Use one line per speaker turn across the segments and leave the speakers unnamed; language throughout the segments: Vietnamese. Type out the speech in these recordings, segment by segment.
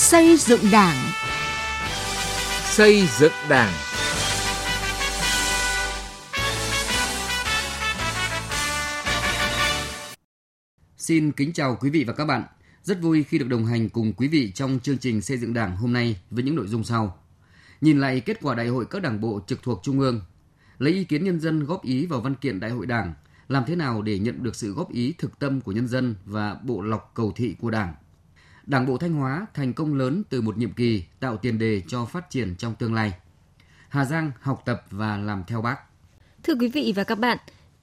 Xây dựng Đảng.
Xây dựng Đảng.
Xin kính chào quý vị và các bạn. Rất vui khi được đồng hành cùng quý vị trong chương trình xây dựng Đảng hôm nay với những nội dung sau. Nhìn lại kết quả đại hội các đảng bộ trực thuộc Trung ương, lấy ý kiến nhân dân góp ý vào văn kiện đại hội Đảng, làm thế nào để nhận được sự góp ý thực tâm của nhân dân và bộ lọc cầu thị của Đảng. Đảng bộ Thanh Hóa thành công lớn từ một nhiệm kỳ tạo tiền đề cho phát triển trong tương lai. Hà Giang học tập và làm theo bác.
Thưa quý vị và các bạn,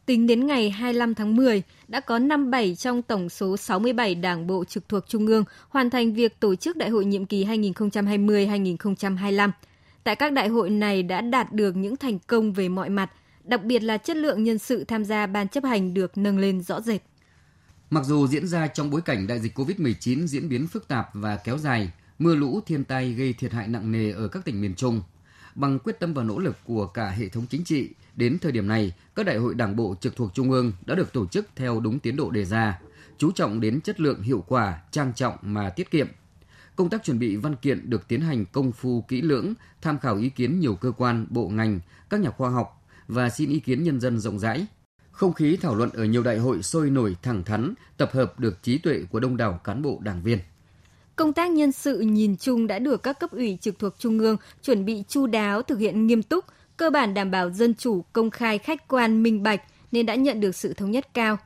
tính đến ngày 25 tháng 10, đã có 57 trong tổng số 67 đảng bộ trực thuộc Trung ương hoàn thành việc tổ chức đại hội nhiệm kỳ 2020-2025. Tại các đại hội này đã đạt được những thành công về mọi mặt, đặc biệt là chất lượng nhân sự tham gia ban chấp hành được nâng lên rõ rệt.
Mặc dù diễn ra trong bối cảnh đại dịch COVID-19 diễn biến phức tạp và kéo dài, mưa lũ thiên tai gây thiệt hại nặng nề ở các tỉnh miền Trung, bằng quyết tâm và nỗ lực của cả hệ thống chính trị, đến thời điểm này, các đại hội đảng bộ trực thuộc Trung ương đã được tổ chức theo đúng tiến độ đề ra, chú trọng đến chất lượng hiệu quả, trang trọng mà tiết kiệm. Công tác chuẩn bị văn kiện được tiến hành công phu kỹ lưỡng, tham khảo ý kiến nhiều cơ quan, bộ ngành, các nhà khoa học và xin ý kiến nhân dân rộng rãi. Không khí thảo luận ở nhiều đại hội sôi nổi thẳng thắn, tập hợp được trí tuệ của đông đảo cán bộ đảng viên.
Công tác nhân sự nhìn chung đã được các cấp ủy trực thuộc Trung ương chuẩn bị chu đáo, thực hiện nghiêm túc, cơ bản đảm bảo dân chủ, công khai, khách quan, minh bạch nên đã nhận được sự thống nhất cao.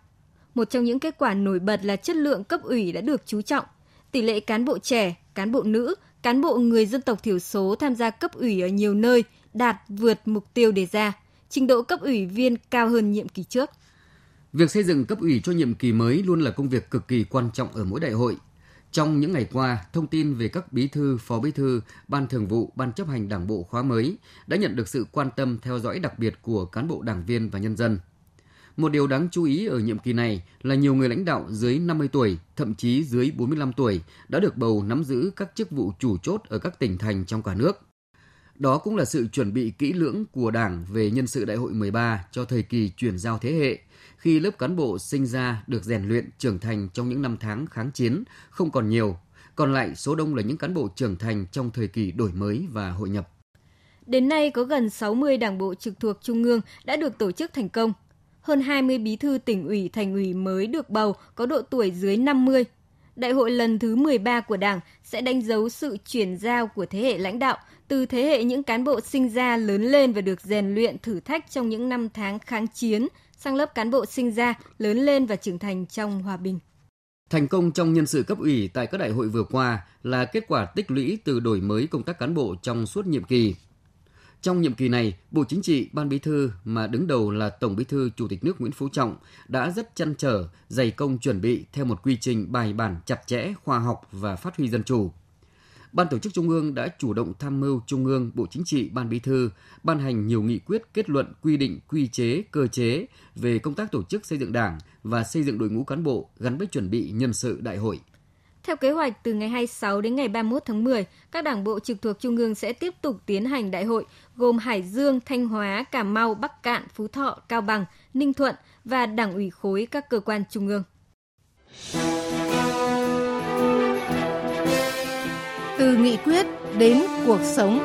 Một trong những kết quả nổi bật là chất lượng cấp ủy đã được chú trọng. Tỷ lệ cán bộ trẻ, cán bộ nữ, cán bộ người dân tộc thiểu số tham gia cấp ủy ở nhiều nơi đạt vượt mục tiêu đề ra. Trình độ cấp ủy viên cao hơn nhiệm kỳ trước.
Việc xây dựng cấp ủy cho nhiệm kỳ mới luôn là công việc cực kỳ quan trọng ở mỗi đại hội. Trong những ngày qua, thông tin về các bí thư, phó bí thư, ban thường vụ, ban chấp hành đảng bộ khóa mới đã nhận được sự quan tâm theo dõi đặc biệt của cán bộ đảng viên và nhân dân. Một điều đáng chú ý ở nhiệm kỳ này là nhiều người lãnh đạo dưới 50 tuổi, thậm chí dưới 45 tuổi đã được bầu nắm giữ các chức vụ chủ chốt ở các tỉnh thành trong cả nước. Đó cũng là sự chuẩn bị kỹ lưỡng của Đảng về nhân sự đại hội 13 cho thời kỳ chuyển giao thế hệ, khi lớp cán bộ sinh ra được rèn luyện trưởng thành trong những năm tháng kháng chiến không còn nhiều, còn lại số đông là những cán bộ trưởng thành trong thời kỳ đổi mới và hội nhập.
Đến nay có gần 60 đảng bộ trực thuộc Trung ương đã được tổ chức thành công. Hơn 20 bí thư tỉnh ủy, thành ủy mới được bầu có độ tuổi dưới 50. Đại hội lần thứ 13 của Đảng sẽ đánh dấu sự chuyển giao của thế hệ lãnh đạo từ thế hệ những cán bộ sinh ra lớn lên và được rèn luyện thử thách trong những năm tháng kháng chiến sang lớp cán bộ sinh ra, lớn lên và trưởng thành trong hòa bình.
Thành công trong nhân sự cấp ủy tại các đại hội vừa qua là kết quả tích lũy từ đổi mới công tác cán bộ trong suốt nhiệm kỳ. Trong nhiệm kỳ này, Bộ Chính trị, Ban Bí thư mà đứng đầu là Tổng Bí thư Chủ tịch nước Nguyễn Phú Trọng đã rất chăn trở, dày công chuẩn bị theo một quy trình bài bản chặt chẽ, khoa học và phát huy dân chủ. Ban tổ chức Trung ương đã chủ động tham mưu Trung ương, Bộ Chính trị, Ban Bí thư ban hành nhiều nghị quyết kết luận quy định quy chế, cơ chế về công tác tổ chức xây dựng Đảng và xây dựng đội ngũ cán bộ gắn với chuẩn bị nhân sự đại hội.
Theo kế hoạch, từ ngày 26 đến ngày 31 tháng 10, các đảng bộ trực thuộc Trung ương sẽ tiếp tục tiến hành đại hội gồm Hải Dương, Thanh Hóa, Cà Mau, Bắc Cạn, Phú Thọ, Cao Bằng, Ninh Thuận và đảng ủy khối các cơ quan trung ương.
Từ nghị quyết đến cuộc sống.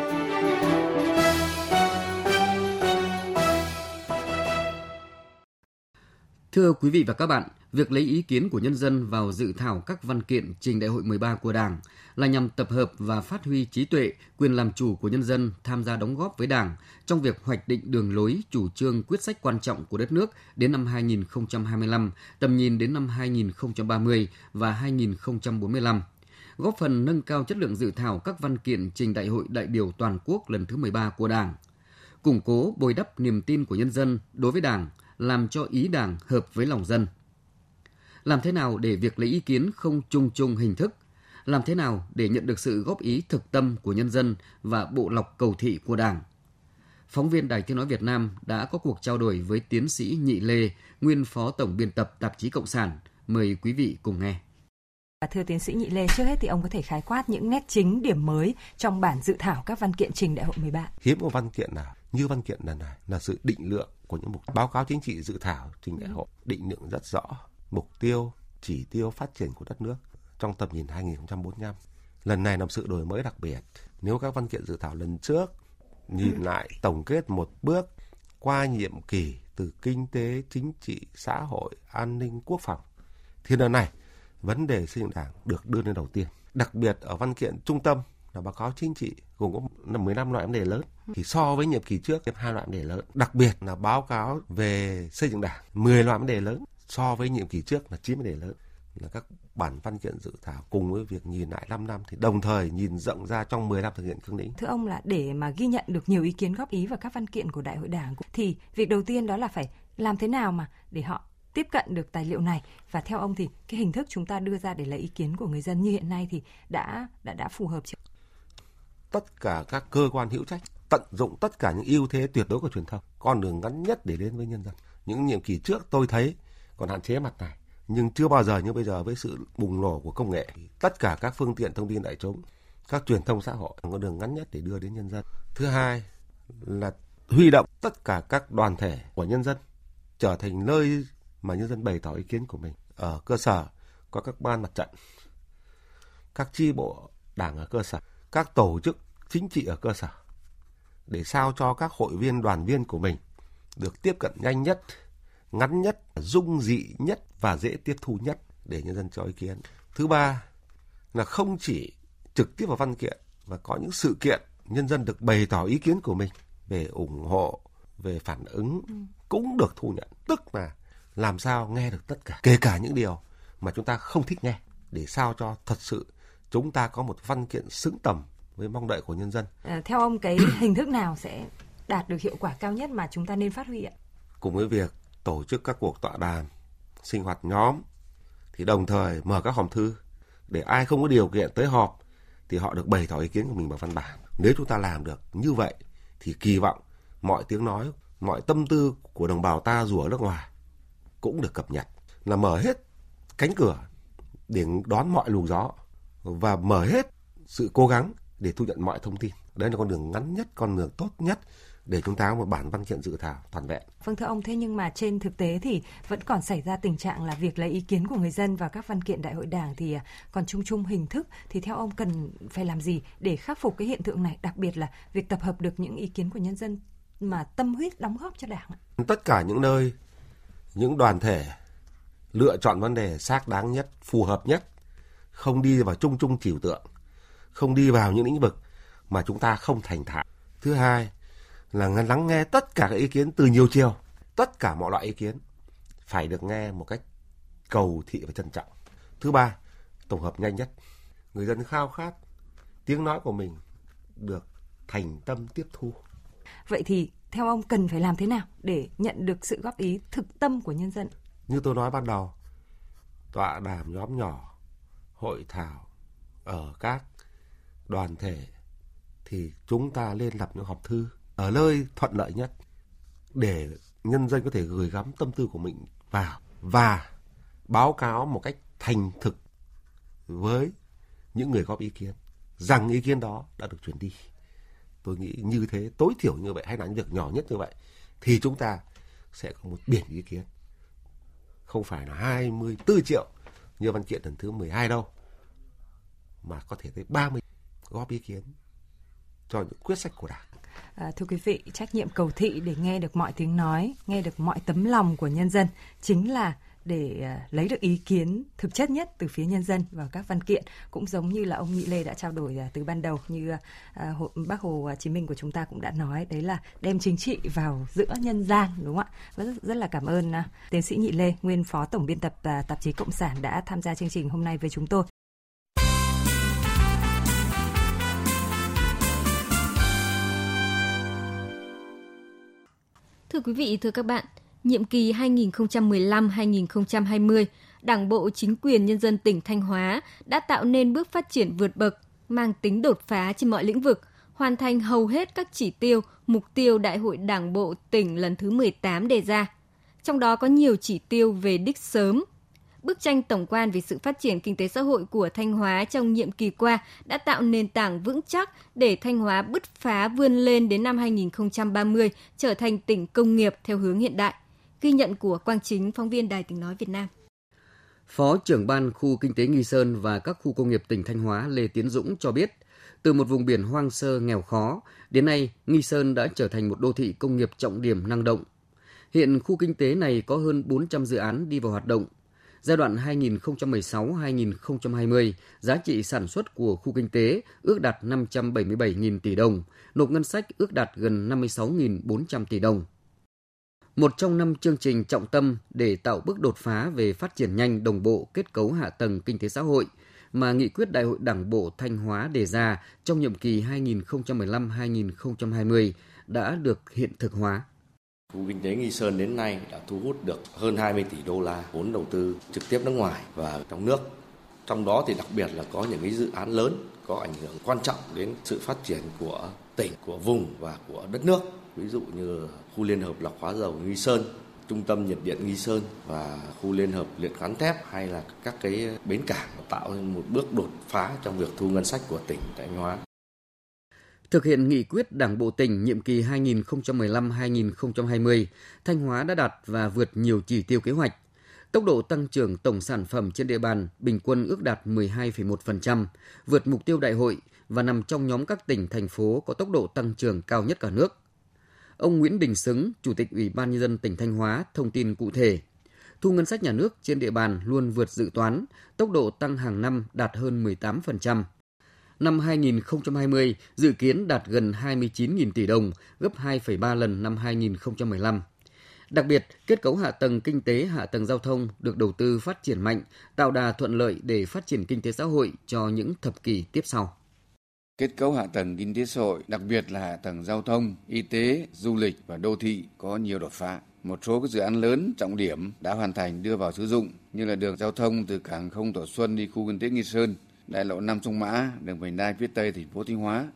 Thưa quý vị và các bạn, việc lấy ý kiến của nhân dân vào dự thảo các văn kiện trình đại hội 13 của Đảng là nhằm tập hợp và phát huy trí tuệ, quyền làm chủ của nhân dân tham gia đóng góp với Đảng trong việc hoạch định đường lối, chủ trương, quyết sách quan trọng của đất nước đến năm 2025, tầm nhìn đến năm 2030 và 2045 góp phần nâng cao chất lượng dự thảo các văn kiện trình Đại hội đại biểu toàn quốc lần thứ 13 của Đảng, củng cố bồi đắp niềm tin của nhân dân đối với Đảng, làm cho ý Đảng hợp với lòng dân. Làm thế nào để việc lấy ý kiến không chung chung hình thức? Làm thế nào để nhận được sự góp ý thực tâm của nhân dân và bộ lọc cầu thị của Đảng? Phóng viên Đài Tiếng Nói Việt Nam đã có cuộc trao đổi với tiến sĩ Nhị Lê, nguyên phó tổng biên tập tạp chí Cộng sản. Mời quý vị cùng nghe.
Thưa tiến sĩ Nhị Lê, trước hết thì ông có thể khái quát những nét chính điểm mới trong bản dự thảo các văn kiện trình đại hội 13.
Hiếm một văn kiện nào như văn kiện lần này là sự định lượng của những mục báo cáo chính trị dự thảo trình đại hội định lượng rất rõ mục tiêu, chỉ tiêu phát triển của đất nước trong tầm nhìn 2045 lần này là một sự đổi mới đặc biệt. Nếu các văn kiện dự thảo lần trước nhìn lại tổng kết một bước qua nhiệm kỳ từ kinh tế, chính trị, xã hội, an ninh, quốc phòng, thì lần này vấn đề xây dựng đảng được đưa lên đầu tiên. Đặc biệt ở văn kiện trung tâm là báo cáo chính trị gồm có 15 loại vấn đề lớn thì so với nhiệm kỳ trước, hai loại vấn đề lớn đặc biệt là báo cáo về xây dựng đảng 10 loại vấn đề lớn so với nhiệm kỳ trước là 9 vấn đề lớn là các bản văn kiện dự thảo cùng với việc nhìn lại 5 năm thì đồng thời nhìn rộng ra trong 10 năm thực hiện cương lĩnh.
Thưa ông là để mà ghi nhận được nhiều ý kiến góp ý vào các văn kiện của Đại hội Đảng, thì việc đầu tiên đó là phải làm thế nào mà để họ tiếp cận được tài liệu này và theo ông thì cái hình thức chúng ta đưa ra để lấy ý kiến của người dân như hiện nay thì đã đã đã phù hợp chưa?
Tất cả các cơ quan hữu trách tận dụng tất cả những ưu thế tuyệt đối của truyền thông, con đường ngắn nhất để đến với nhân dân. Những nhiệm kỳ trước tôi thấy còn hạn chế mặt này, nhưng chưa bao giờ như bây giờ với sự bùng nổ của công nghệ, tất cả các phương tiện thông tin đại chúng, các truyền thông xã hội có con đường ngắn nhất để đưa đến nhân dân. Thứ hai là huy động tất cả các đoàn thể của nhân dân trở thành nơi mà nhân dân bày tỏ ý kiến của mình. Ở cơ sở có các ban mặt trận các chi bộ đảng ở cơ sở các tổ chức chính trị ở cơ sở để sao cho các hội viên đoàn viên của mình được tiếp cận nhanh nhất ngắn nhất dung dị nhất và dễ tiếp thu nhất để nhân dân cho ý kiến. Thứ ba là không chỉ trực tiếp vào văn kiện và có những sự kiện nhân dân được bày tỏ ý kiến của mình về ủng hộ về phản ứng cũng được thu nhận. Tức là làm sao nghe được tất cả kể cả những điều mà chúng ta không thích nghe để sao cho thật sự chúng ta có một văn kiện xứng tầm với mong đợi của nhân dân.
À, theo ông cái hình thức nào sẽ đạt được hiệu quả cao nhất mà chúng ta nên phát huy ạ?
Cùng với việc tổ chức các cuộc tọa đàm, sinh hoạt nhóm thì đồng thời mở các hòm thư để ai không có điều kiện tới họp thì họ được bày tỏ ý kiến của mình bằng văn bản. Nếu chúng ta làm được như vậy thì kỳ vọng mọi tiếng nói, mọi tâm tư của đồng bào ta dù ở nước ngoài cũng được cập nhật là mở hết cánh cửa để đón mọi luồng gió và mở hết sự cố gắng để thu nhận mọi thông tin. Đấy là con đường ngắn nhất, con đường tốt nhất để chúng ta có một bản văn kiện dự thảo toàn vẹn.
Vâng thưa ông, thế nhưng mà trên thực tế thì vẫn còn xảy ra tình trạng là việc lấy ý kiến của người dân vào các văn kiện đại hội đảng thì à, còn chung chung hình thức thì theo ông cần phải làm gì để khắc phục cái hiện tượng này, đặc biệt là việc tập hợp được những ý kiến của nhân dân mà tâm huyết đóng góp cho đảng.
Tất cả những nơi những đoàn thể lựa chọn vấn đề xác đáng nhất, phù hợp nhất, không đi vào chung chung trừu tượng, không đi vào những lĩnh vực mà chúng ta không thành thạo. Thứ hai là lắng nghe tất cả các ý kiến từ nhiều chiều, tất cả mọi loại ý kiến phải được nghe một cách cầu thị và trân trọng. Thứ ba, tổng hợp nhanh nhất. Người dân khao khát tiếng nói của mình được thành tâm tiếp thu.
Vậy thì theo ông cần phải làm thế nào để nhận được sự góp ý thực tâm của nhân dân?
Như tôi nói ban đầu, tọa đàm nhóm nhỏ, hội thảo ở các đoàn thể thì chúng ta lên lập những họp thư ở nơi thuận lợi nhất để nhân dân có thể gửi gắm tâm tư của mình vào và báo cáo một cách thành thực với những người góp ý kiến rằng ý kiến đó đã được chuyển đi tôi nghĩ như thế tối thiểu như vậy hay là những việc nhỏ nhất như vậy thì chúng ta sẽ có một biển ý kiến. Không phải là 24 triệu như văn kiện lần thứ 12 đâu mà có thể tới 30 góp ý kiến cho những quyết sách của đảng.
À, thưa quý vị, trách nhiệm cầu thị để nghe được mọi tiếng nói, nghe được mọi tấm lòng của nhân dân chính là để à, lấy được ý kiến thực chất nhất từ phía nhân dân vào các văn kiện cũng giống như là ông Nhị Lê đã trao đổi à, từ ban đầu như à, bác Hồ Chí Minh của chúng ta cũng đã nói đấy là đem chính trị vào giữa nhân gian đúng không ạ? Rất, rất là cảm ơn tiến sĩ Nhị Lê nguyên phó tổng biên tập tạp chí Cộng sản đã tham gia chương trình hôm nay với chúng tôi.
Thưa quý vị, thưa các bạn, nhiệm kỳ 2015-2020, Đảng bộ chính quyền nhân dân tỉnh Thanh Hóa đã tạo nên bước phát triển vượt bậc, mang tính đột phá trên mọi lĩnh vực, hoàn thành hầu hết các chỉ tiêu, mục tiêu Đại hội Đảng bộ tỉnh lần thứ 18 đề ra. Trong đó có nhiều chỉ tiêu về đích sớm, Bức tranh tổng quan về sự phát triển kinh tế xã hội của Thanh Hóa trong nhiệm kỳ qua đã tạo nền tảng vững chắc để Thanh Hóa bứt phá vươn lên đến năm 2030 trở thành tỉnh công nghiệp theo hướng hiện đại. Ghi nhận của Quang Chính, phóng viên Đài Tiếng Nói Việt Nam.
Phó trưởng ban khu kinh tế Nghi Sơn và các khu công nghiệp tỉnh Thanh Hóa Lê Tiến Dũng cho biết, từ một vùng biển hoang sơ nghèo khó, đến nay Nghi Sơn đã trở thành một đô thị công nghiệp trọng điểm năng động. Hiện khu kinh tế này có hơn 400 dự án đi vào hoạt động. Giai đoạn 2016-2020, giá trị sản xuất của khu kinh tế ước đạt 577.000 tỷ đồng, nộp ngân sách ước đạt gần 56.400 tỷ đồng một trong năm chương trình trọng tâm để tạo bước đột phá về phát triển nhanh đồng bộ kết cấu hạ tầng kinh tế xã hội mà nghị quyết Đại hội Đảng bộ Thanh Hóa đề ra trong nhiệm kỳ 2015-2020 đã được hiện thực hóa.
Khu kinh tế Nghi Sơn đến nay đã thu hút được hơn 20 tỷ đô la vốn đầu tư trực tiếp nước ngoài và trong nước. Trong đó thì đặc biệt là có những cái dự án lớn có ảnh hưởng quan trọng đến sự phát triển của tỉnh, của vùng và của đất nước ví dụ như khu liên hợp lọc hóa dầu Nghi Sơn, trung tâm nhiệt điện Nghi Sơn và khu liên hợp luyện cán thép hay là các cái bến cảng tạo nên một bước đột phá trong việc thu ngân sách của tỉnh Thanh Hóa.
Thực hiện nghị quyết Đảng bộ tỉnh nhiệm kỳ 2015-2020, Thanh Hóa đã đạt và vượt nhiều chỉ tiêu kế hoạch. Tốc độ tăng trưởng tổng sản phẩm trên địa bàn bình quân ước đạt 12,1%, vượt mục tiêu đại hội và nằm trong nhóm các tỉnh, thành phố có tốc độ tăng trưởng cao nhất cả nước. Ông Nguyễn Đình Xứng, Chủ tịch Ủy ban Nhân dân tỉnh Thanh Hóa thông tin cụ thể. Thu ngân sách nhà nước trên địa bàn luôn vượt dự toán, tốc độ tăng hàng năm đạt hơn 18%. Năm 2020 dự kiến đạt gần 29.000 tỷ đồng, gấp 2,3 lần năm 2015. Đặc biệt, kết cấu hạ tầng kinh tế, hạ tầng giao thông được đầu tư phát triển mạnh, tạo đà thuận lợi để phát triển kinh tế xã hội cho những thập kỷ tiếp sau.
Kết cấu hạ tầng kinh tế xã hội, đặc biệt là hạ tầng giao thông, y tế, du lịch và đô thị có nhiều đột phá. Một số các dự án lớn trọng điểm đã hoàn thành đưa vào sử dụng như là đường giao thông từ cảng không Thọ Xuân đi khu kinh tế Nghi Sơn, đại lộ Nam Sông Mã, đường vành đai phía Tây thành phố Thanh Hóa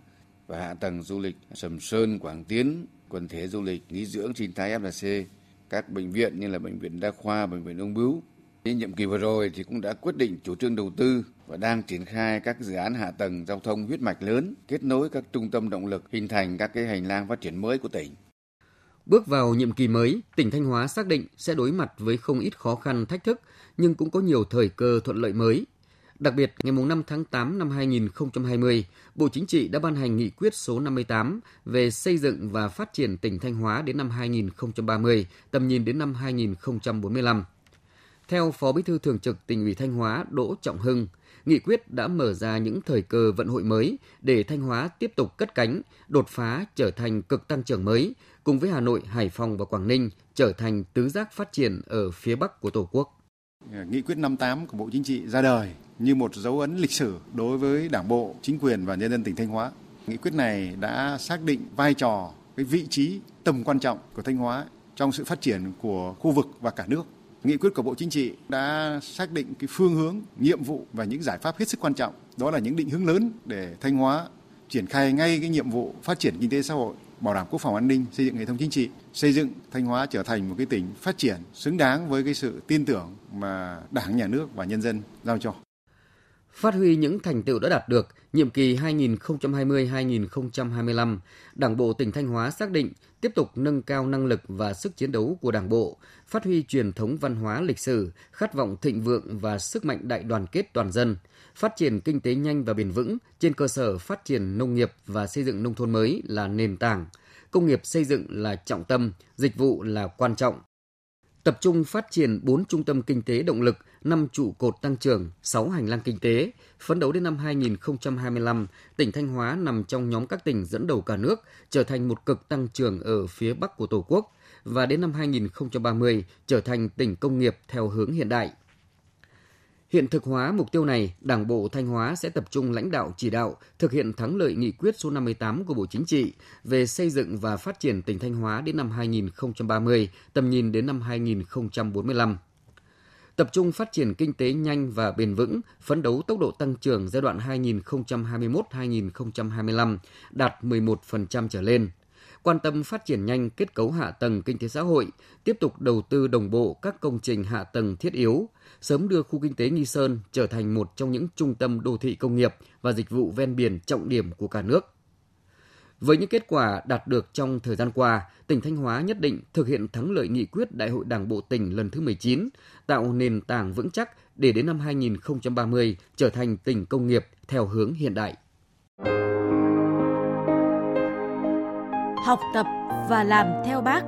và hạ tầng du lịch Sầm Sơn, Quảng Tiến, quần thể du lịch nghỉ dưỡng sinh thái FLC, các bệnh viện như là bệnh viện đa khoa, bệnh viện ung bướu. Nhiệm kỳ vừa rồi thì cũng đã quyết định chủ trương đầu tư và đang triển khai các dự án hạ tầng giao thông huyết mạch lớn, kết nối các trung tâm động lực, hình thành các cái hành lang phát triển mới của tỉnh.
Bước vào nhiệm kỳ mới, tỉnh Thanh Hóa xác định sẽ đối mặt với không ít khó khăn, thách thức, nhưng cũng có nhiều thời cơ thuận lợi mới. Đặc biệt, ngày 5 tháng 8 năm 2020, Bộ Chính trị đã ban hành nghị quyết số 58 về xây dựng và phát triển tỉnh Thanh Hóa đến năm 2030, tầm nhìn đến năm 2045. Theo Phó Bí thư Thường trực tỉnh ủy Thanh Hóa Đỗ Trọng Hưng, nghị quyết đã mở ra những thời cơ vận hội mới để Thanh Hóa tiếp tục cất cánh, đột phá trở thành cực tăng trưởng mới, cùng với Hà Nội, Hải Phòng và Quảng Ninh trở thành tứ giác phát triển ở phía Bắc của Tổ quốc.
Nghị quyết 58 của Bộ Chính trị ra đời như một dấu ấn lịch sử đối với Đảng bộ, chính quyền và nhân dân tỉnh Thanh Hóa. Nghị quyết này đã xác định vai trò, cái vị trí, tầm quan trọng của Thanh Hóa trong sự phát triển của khu vực và cả nước. Nghị quyết của Bộ Chính trị đã xác định cái phương hướng, nhiệm vụ và những giải pháp hết sức quan trọng. Đó là những định hướng lớn để Thanh Hóa triển khai ngay cái nhiệm vụ phát triển kinh tế xã hội, bảo đảm quốc phòng an ninh, xây dựng hệ thống chính trị, xây dựng Thanh Hóa trở thành một cái tỉnh phát triển xứng đáng với cái sự tin tưởng mà Đảng, Nhà nước và nhân dân giao cho.
Phát huy những thành tựu đã đạt được, nhiệm kỳ 2020-2025, Đảng bộ tỉnh Thanh Hóa xác định tiếp tục nâng cao năng lực và sức chiến đấu của Đảng bộ, phát huy truyền thống văn hóa lịch sử, khát vọng thịnh vượng và sức mạnh đại đoàn kết toàn dân, phát triển kinh tế nhanh và bền vững trên cơ sở phát triển nông nghiệp và xây dựng nông thôn mới là nền tảng, công nghiệp xây dựng là trọng tâm, dịch vụ là quan trọng. Tập trung phát triển 4 trung tâm kinh tế động lực, 5 trụ cột tăng trưởng, 6 hành lang kinh tế. Phấn đấu đến năm 2025, tỉnh Thanh Hóa nằm trong nhóm các tỉnh dẫn đầu cả nước, trở thành một cực tăng trưởng ở phía Bắc của Tổ quốc và đến năm 2030 trở thành tỉnh công nghiệp theo hướng hiện đại. Hiện thực hóa mục tiêu này, Đảng bộ Thanh Hóa sẽ tập trung lãnh đạo chỉ đạo thực hiện thắng lợi nghị quyết số 58 của Bộ Chính trị về xây dựng và phát triển tỉnh Thanh Hóa đến năm 2030, tầm nhìn đến năm 2045 tập trung phát triển kinh tế nhanh và bền vững, phấn đấu tốc độ tăng trưởng giai đoạn 2021-2025 đạt 11% trở lên. Quan tâm phát triển nhanh kết cấu hạ tầng kinh tế xã hội, tiếp tục đầu tư đồng bộ các công trình hạ tầng thiết yếu, sớm đưa khu kinh tế Nghi Sơn trở thành một trong những trung tâm đô thị công nghiệp và dịch vụ ven biển trọng điểm của cả nước. Với những kết quả đạt được trong thời gian qua, tỉnh Thanh Hóa nhất định thực hiện thắng lợi nghị quyết Đại hội Đảng bộ tỉnh lần thứ 19, tạo nền tảng vững chắc để đến năm 2030 trở thành tỉnh công nghiệp theo hướng hiện đại.
Học tập và làm theo bác.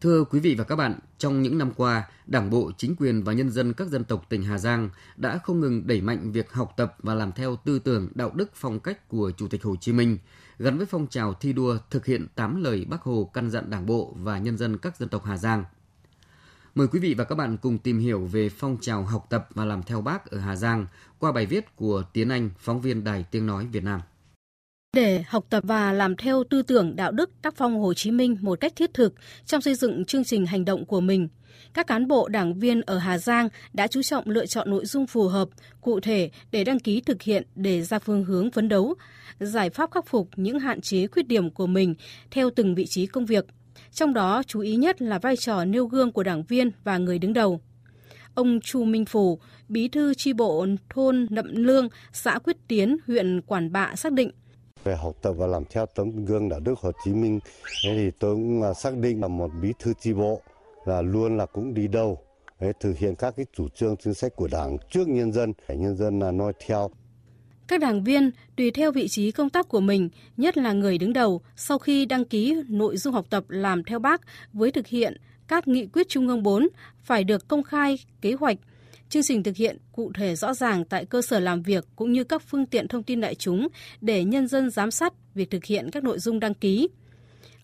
Thưa quý vị và các bạn, trong những năm qua, Đảng bộ, chính quyền và nhân dân các dân tộc tỉnh Hà Giang đã không ngừng đẩy mạnh việc học tập và làm theo tư tưởng đạo đức phong cách của Chủ tịch Hồ Chí Minh, gắn với phong trào thi đua thực hiện 8 lời Bác Hồ căn dặn Đảng bộ và nhân dân các dân tộc Hà Giang. Mời quý vị và các bạn cùng tìm hiểu về phong trào học tập và làm theo Bác ở Hà Giang qua bài viết của Tiến Anh, phóng viên Đài Tiếng Nói Việt Nam.
Để học tập và làm theo tư tưởng đạo đức tác phong Hồ Chí Minh một cách thiết thực trong xây dựng chương trình hành động của mình, các cán bộ đảng viên ở Hà Giang đã chú trọng lựa chọn nội dung phù hợp, cụ thể để đăng ký thực hiện để ra phương hướng phấn đấu, giải pháp khắc phục những hạn chế khuyết điểm của mình theo từng vị trí công việc. Trong đó chú ý nhất là vai trò nêu gương của đảng viên và người đứng đầu. Ông Chu Minh Phủ, bí thư tri bộ thôn Nậm Lương, xã Quyết Tiến, huyện Quản Bạ xác định –
về học tập và làm theo tấm gương đạo đức Hồ Chí Minh thế thì tôi cũng à, xác định là một bí thư tri bộ là luôn là cũng đi đâu để thực hiện các cái chủ trương chính sách của đảng trước nhân dân để nhân dân là noi theo
các đảng viên tùy theo vị trí công tác của mình, nhất là người đứng đầu, sau khi đăng ký nội dung học tập làm theo bác với thực hiện các nghị quyết Trung ương 4 phải được công khai kế hoạch, chương trình thực hiện cụ thể rõ ràng tại cơ sở làm việc cũng như các phương tiện thông tin đại chúng để nhân dân giám sát việc thực hiện các nội dung đăng ký.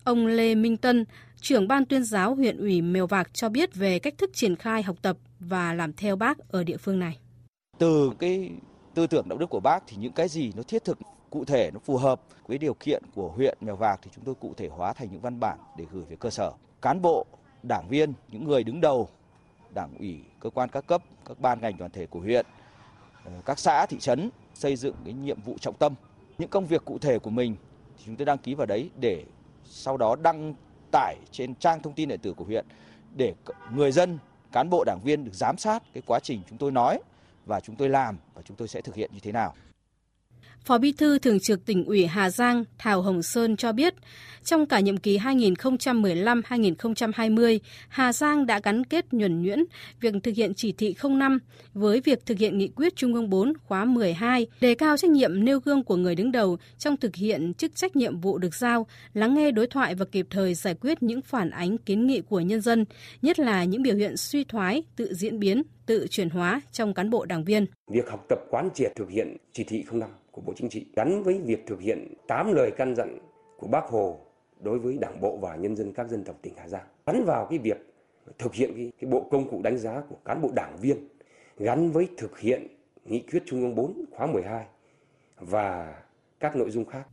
Ông Lê Minh Tân, trưởng ban tuyên giáo huyện ủy Mèo Vạc cho biết về cách thức triển khai học tập và làm theo bác ở địa phương này.
Từ cái tư tưởng đạo đức của bác thì những cái gì nó thiết thực cụ thể nó phù hợp với điều kiện của huyện Mèo Vạc thì chúng tôi cụ thể hóa thành những văn bản để gửi về cơ sở. Cán bộ, đảng viên, những người đứng đầu đảng ủy, cơ quan các cấp, các ban ngành đoàn thể của huyện, ờ, các xã, thị trấn xây dựng cái nhiệm vụ trọng tâm. Những công việc cụ thể của mình thì chúng tôi đăng ký vào đấy để sau đó đăng tải trên trang thông tin điện tử của huyện để người dân, cán bộ đảng viên được giám sát cái quá trình chúng tôi nói và chúng tôi làm và chúng tôi sẽ thực hiện như thế nào.
Phó Bí thư Thường trực tỉnh ủy Hà Giang Thảo Hồng Sơn cho biết, trong cả nhiệm kỳ 2015-2020, Hà Giang đã gắn kết nhuần nhuyễn việc thực hiện chỉ thị 05 với việc thực hiện nghị quyết Trung ương 4 khóa 12, đề cao trách nhiệm nêu gương của người đứng đầu trong thực hiện chức trách nhiệm vụ được giao, lắng nghe đối thoại và kịp thời giải quyết những phản ánh kiến nghị của nhân dân, nhất là những biểu hiện suy thoái, tự diễn biến, tự chuyển hóa trong cán bộ đảng viên.
Việc học tập quán triệt thực hiện chỉ thị 05 của Bộ Chính trị gắn với việc thực hiện 8 lời căn dặn của Bác Hồ đối với Đảng bộ và nhân dân các dân tộc tỉnh Hà Giang. Gắn vào cái việc thực hiện cái, cái bộ công cụ đánh giá của cán bộ đảng viên gắn với thực hiện nghị quyết Trung ương 4 khóa 12 và các nội dung khác.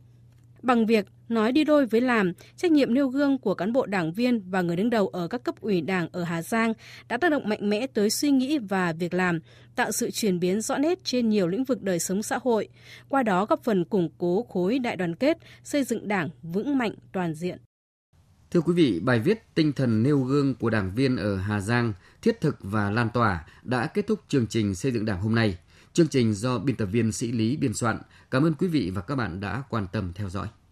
Bằng việc nói đi đôi với làm, trách nhiệm nêu gương của cán bộ đảng viên và người đứng đầu ở các cấp ủy đảng ở Hà Giang đã tác động mạnh mẽ tới suy nghĩ và việc làm, tạo sự chuyển biến rõ nét trên nhiều lĩnh vực đời sống xã hội, qua đó góp phần củng cố khối đại đoàn kết, xây dựng đảng vững mạnh toàn diện.
Thưa quý vị, bài viết Tinh thần nêu gương của đảng viên ở Hà Giang thiết thực và lan tỏa đã kết thúc chương trình xây dựng đảng hôm nay. Chương trình do biên tập viên Sĩ Lý biên soạn. Cảm ơn quý vị và các bạn đã quan tâm theo dõi.